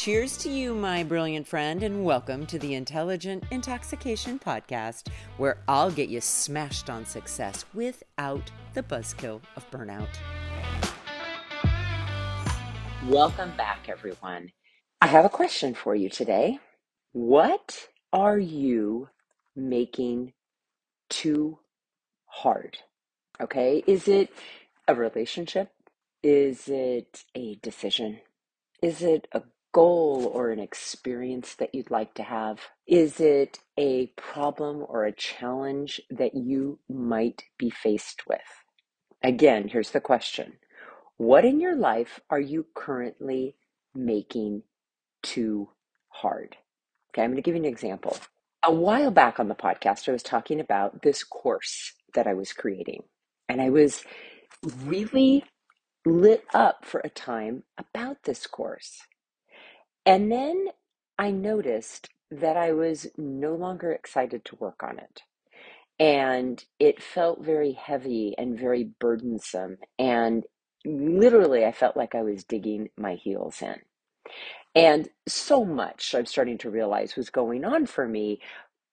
Cheers to you, my brilliant friend, and welcome to the Intelligent Intoxication Podcast, where I'll get you smashed on success without the buzzkill of burnout. Welcome back, everyone. I have a question for you today. What are you making too hard? Okay, is it a relationship? Is it a decision? Is it a goal or an experience that you'd like to have? Is it a problem or a challenge that you might be faced with? Again, here's the question What in your life are you currently making too hard? Okay, I'm going to give you an example. A while back on the podcast, I was talking about this course that I was creating, and I was really lit up for a time about this course. And then I noticed that I was no longer excited to work on it. And it felt very heavy and very burdensome. And literally, I felt like I was digging my heels in. And so much I'm starting to realize was going on for me.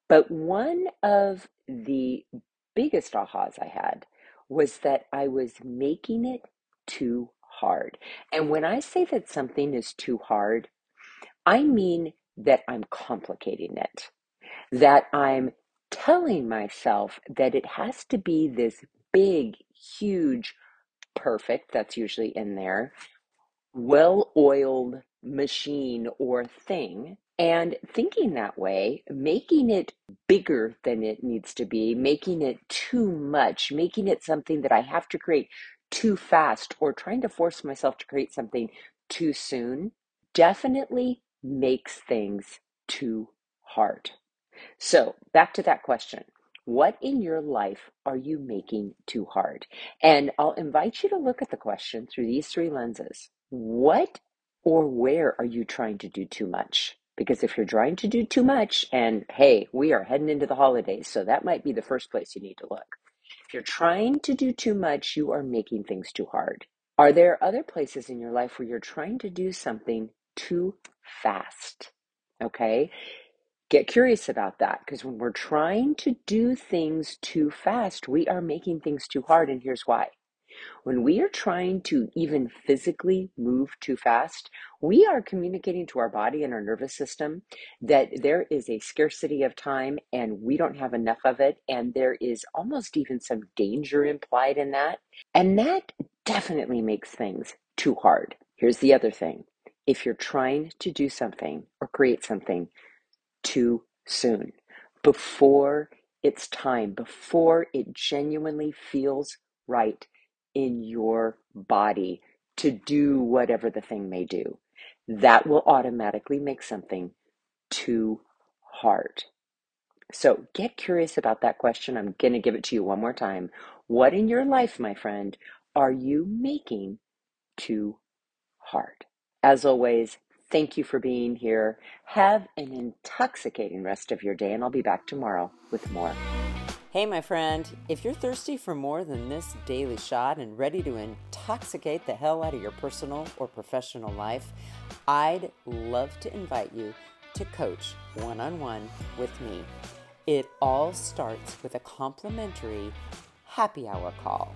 But one of the biggest ahas I had was that I was making it too hard. And when I say that something is too hard, I mean that I'm complicating it, that I'm telling myself that it has to be this big, huge, perfect, that's usually in there, well oiled machine or thing. And thinking that way, making it bigger than it needs to be, making it too much, making it something that I have to create too fast, or trying to force myself to create something too soon, definitely makes things too hard. So, back to that question. What in your life are you making too hard? And I'll invite you to look at the question through these three lenses. What or where are you trying to do too much? Because if you're trying to do too much, and hey, we are heading into the holidays, so that might be the first place you need to look. If you're trying to do too much, you are making things too hard. Are there other places in your life where you're trying to do something too fast. Okay? Get curious about that because when we're trying to do things too fast, we are making things too hard. And here's why. When we are trying to even physically move too fast, we are communicating to our body and our nervous system that there is a scarcity of time and we don't have enough of it. And there is almost even some danger implied in that. And that definitely makes things too hard. Here's the other thing if you're trying to do something or create something too soon, before it's time, before it genuinely feels right in your body to do whatever the thing may do, that will automatically make something too hard. So get curious about that question. I'm going to give it to you one more time. What in your life, my friend, are you making too hard? As always, thank you for being here. Have an intoxicating rest of your day, and I'll be back tomorrow with more. Hey, my friend, if you're thirsty for more than this daily shot and ready to intoxicate the hell out of your personal or professional life, I'd love to invite you to coach one on one with me. It all starts with a complimentary happy hour call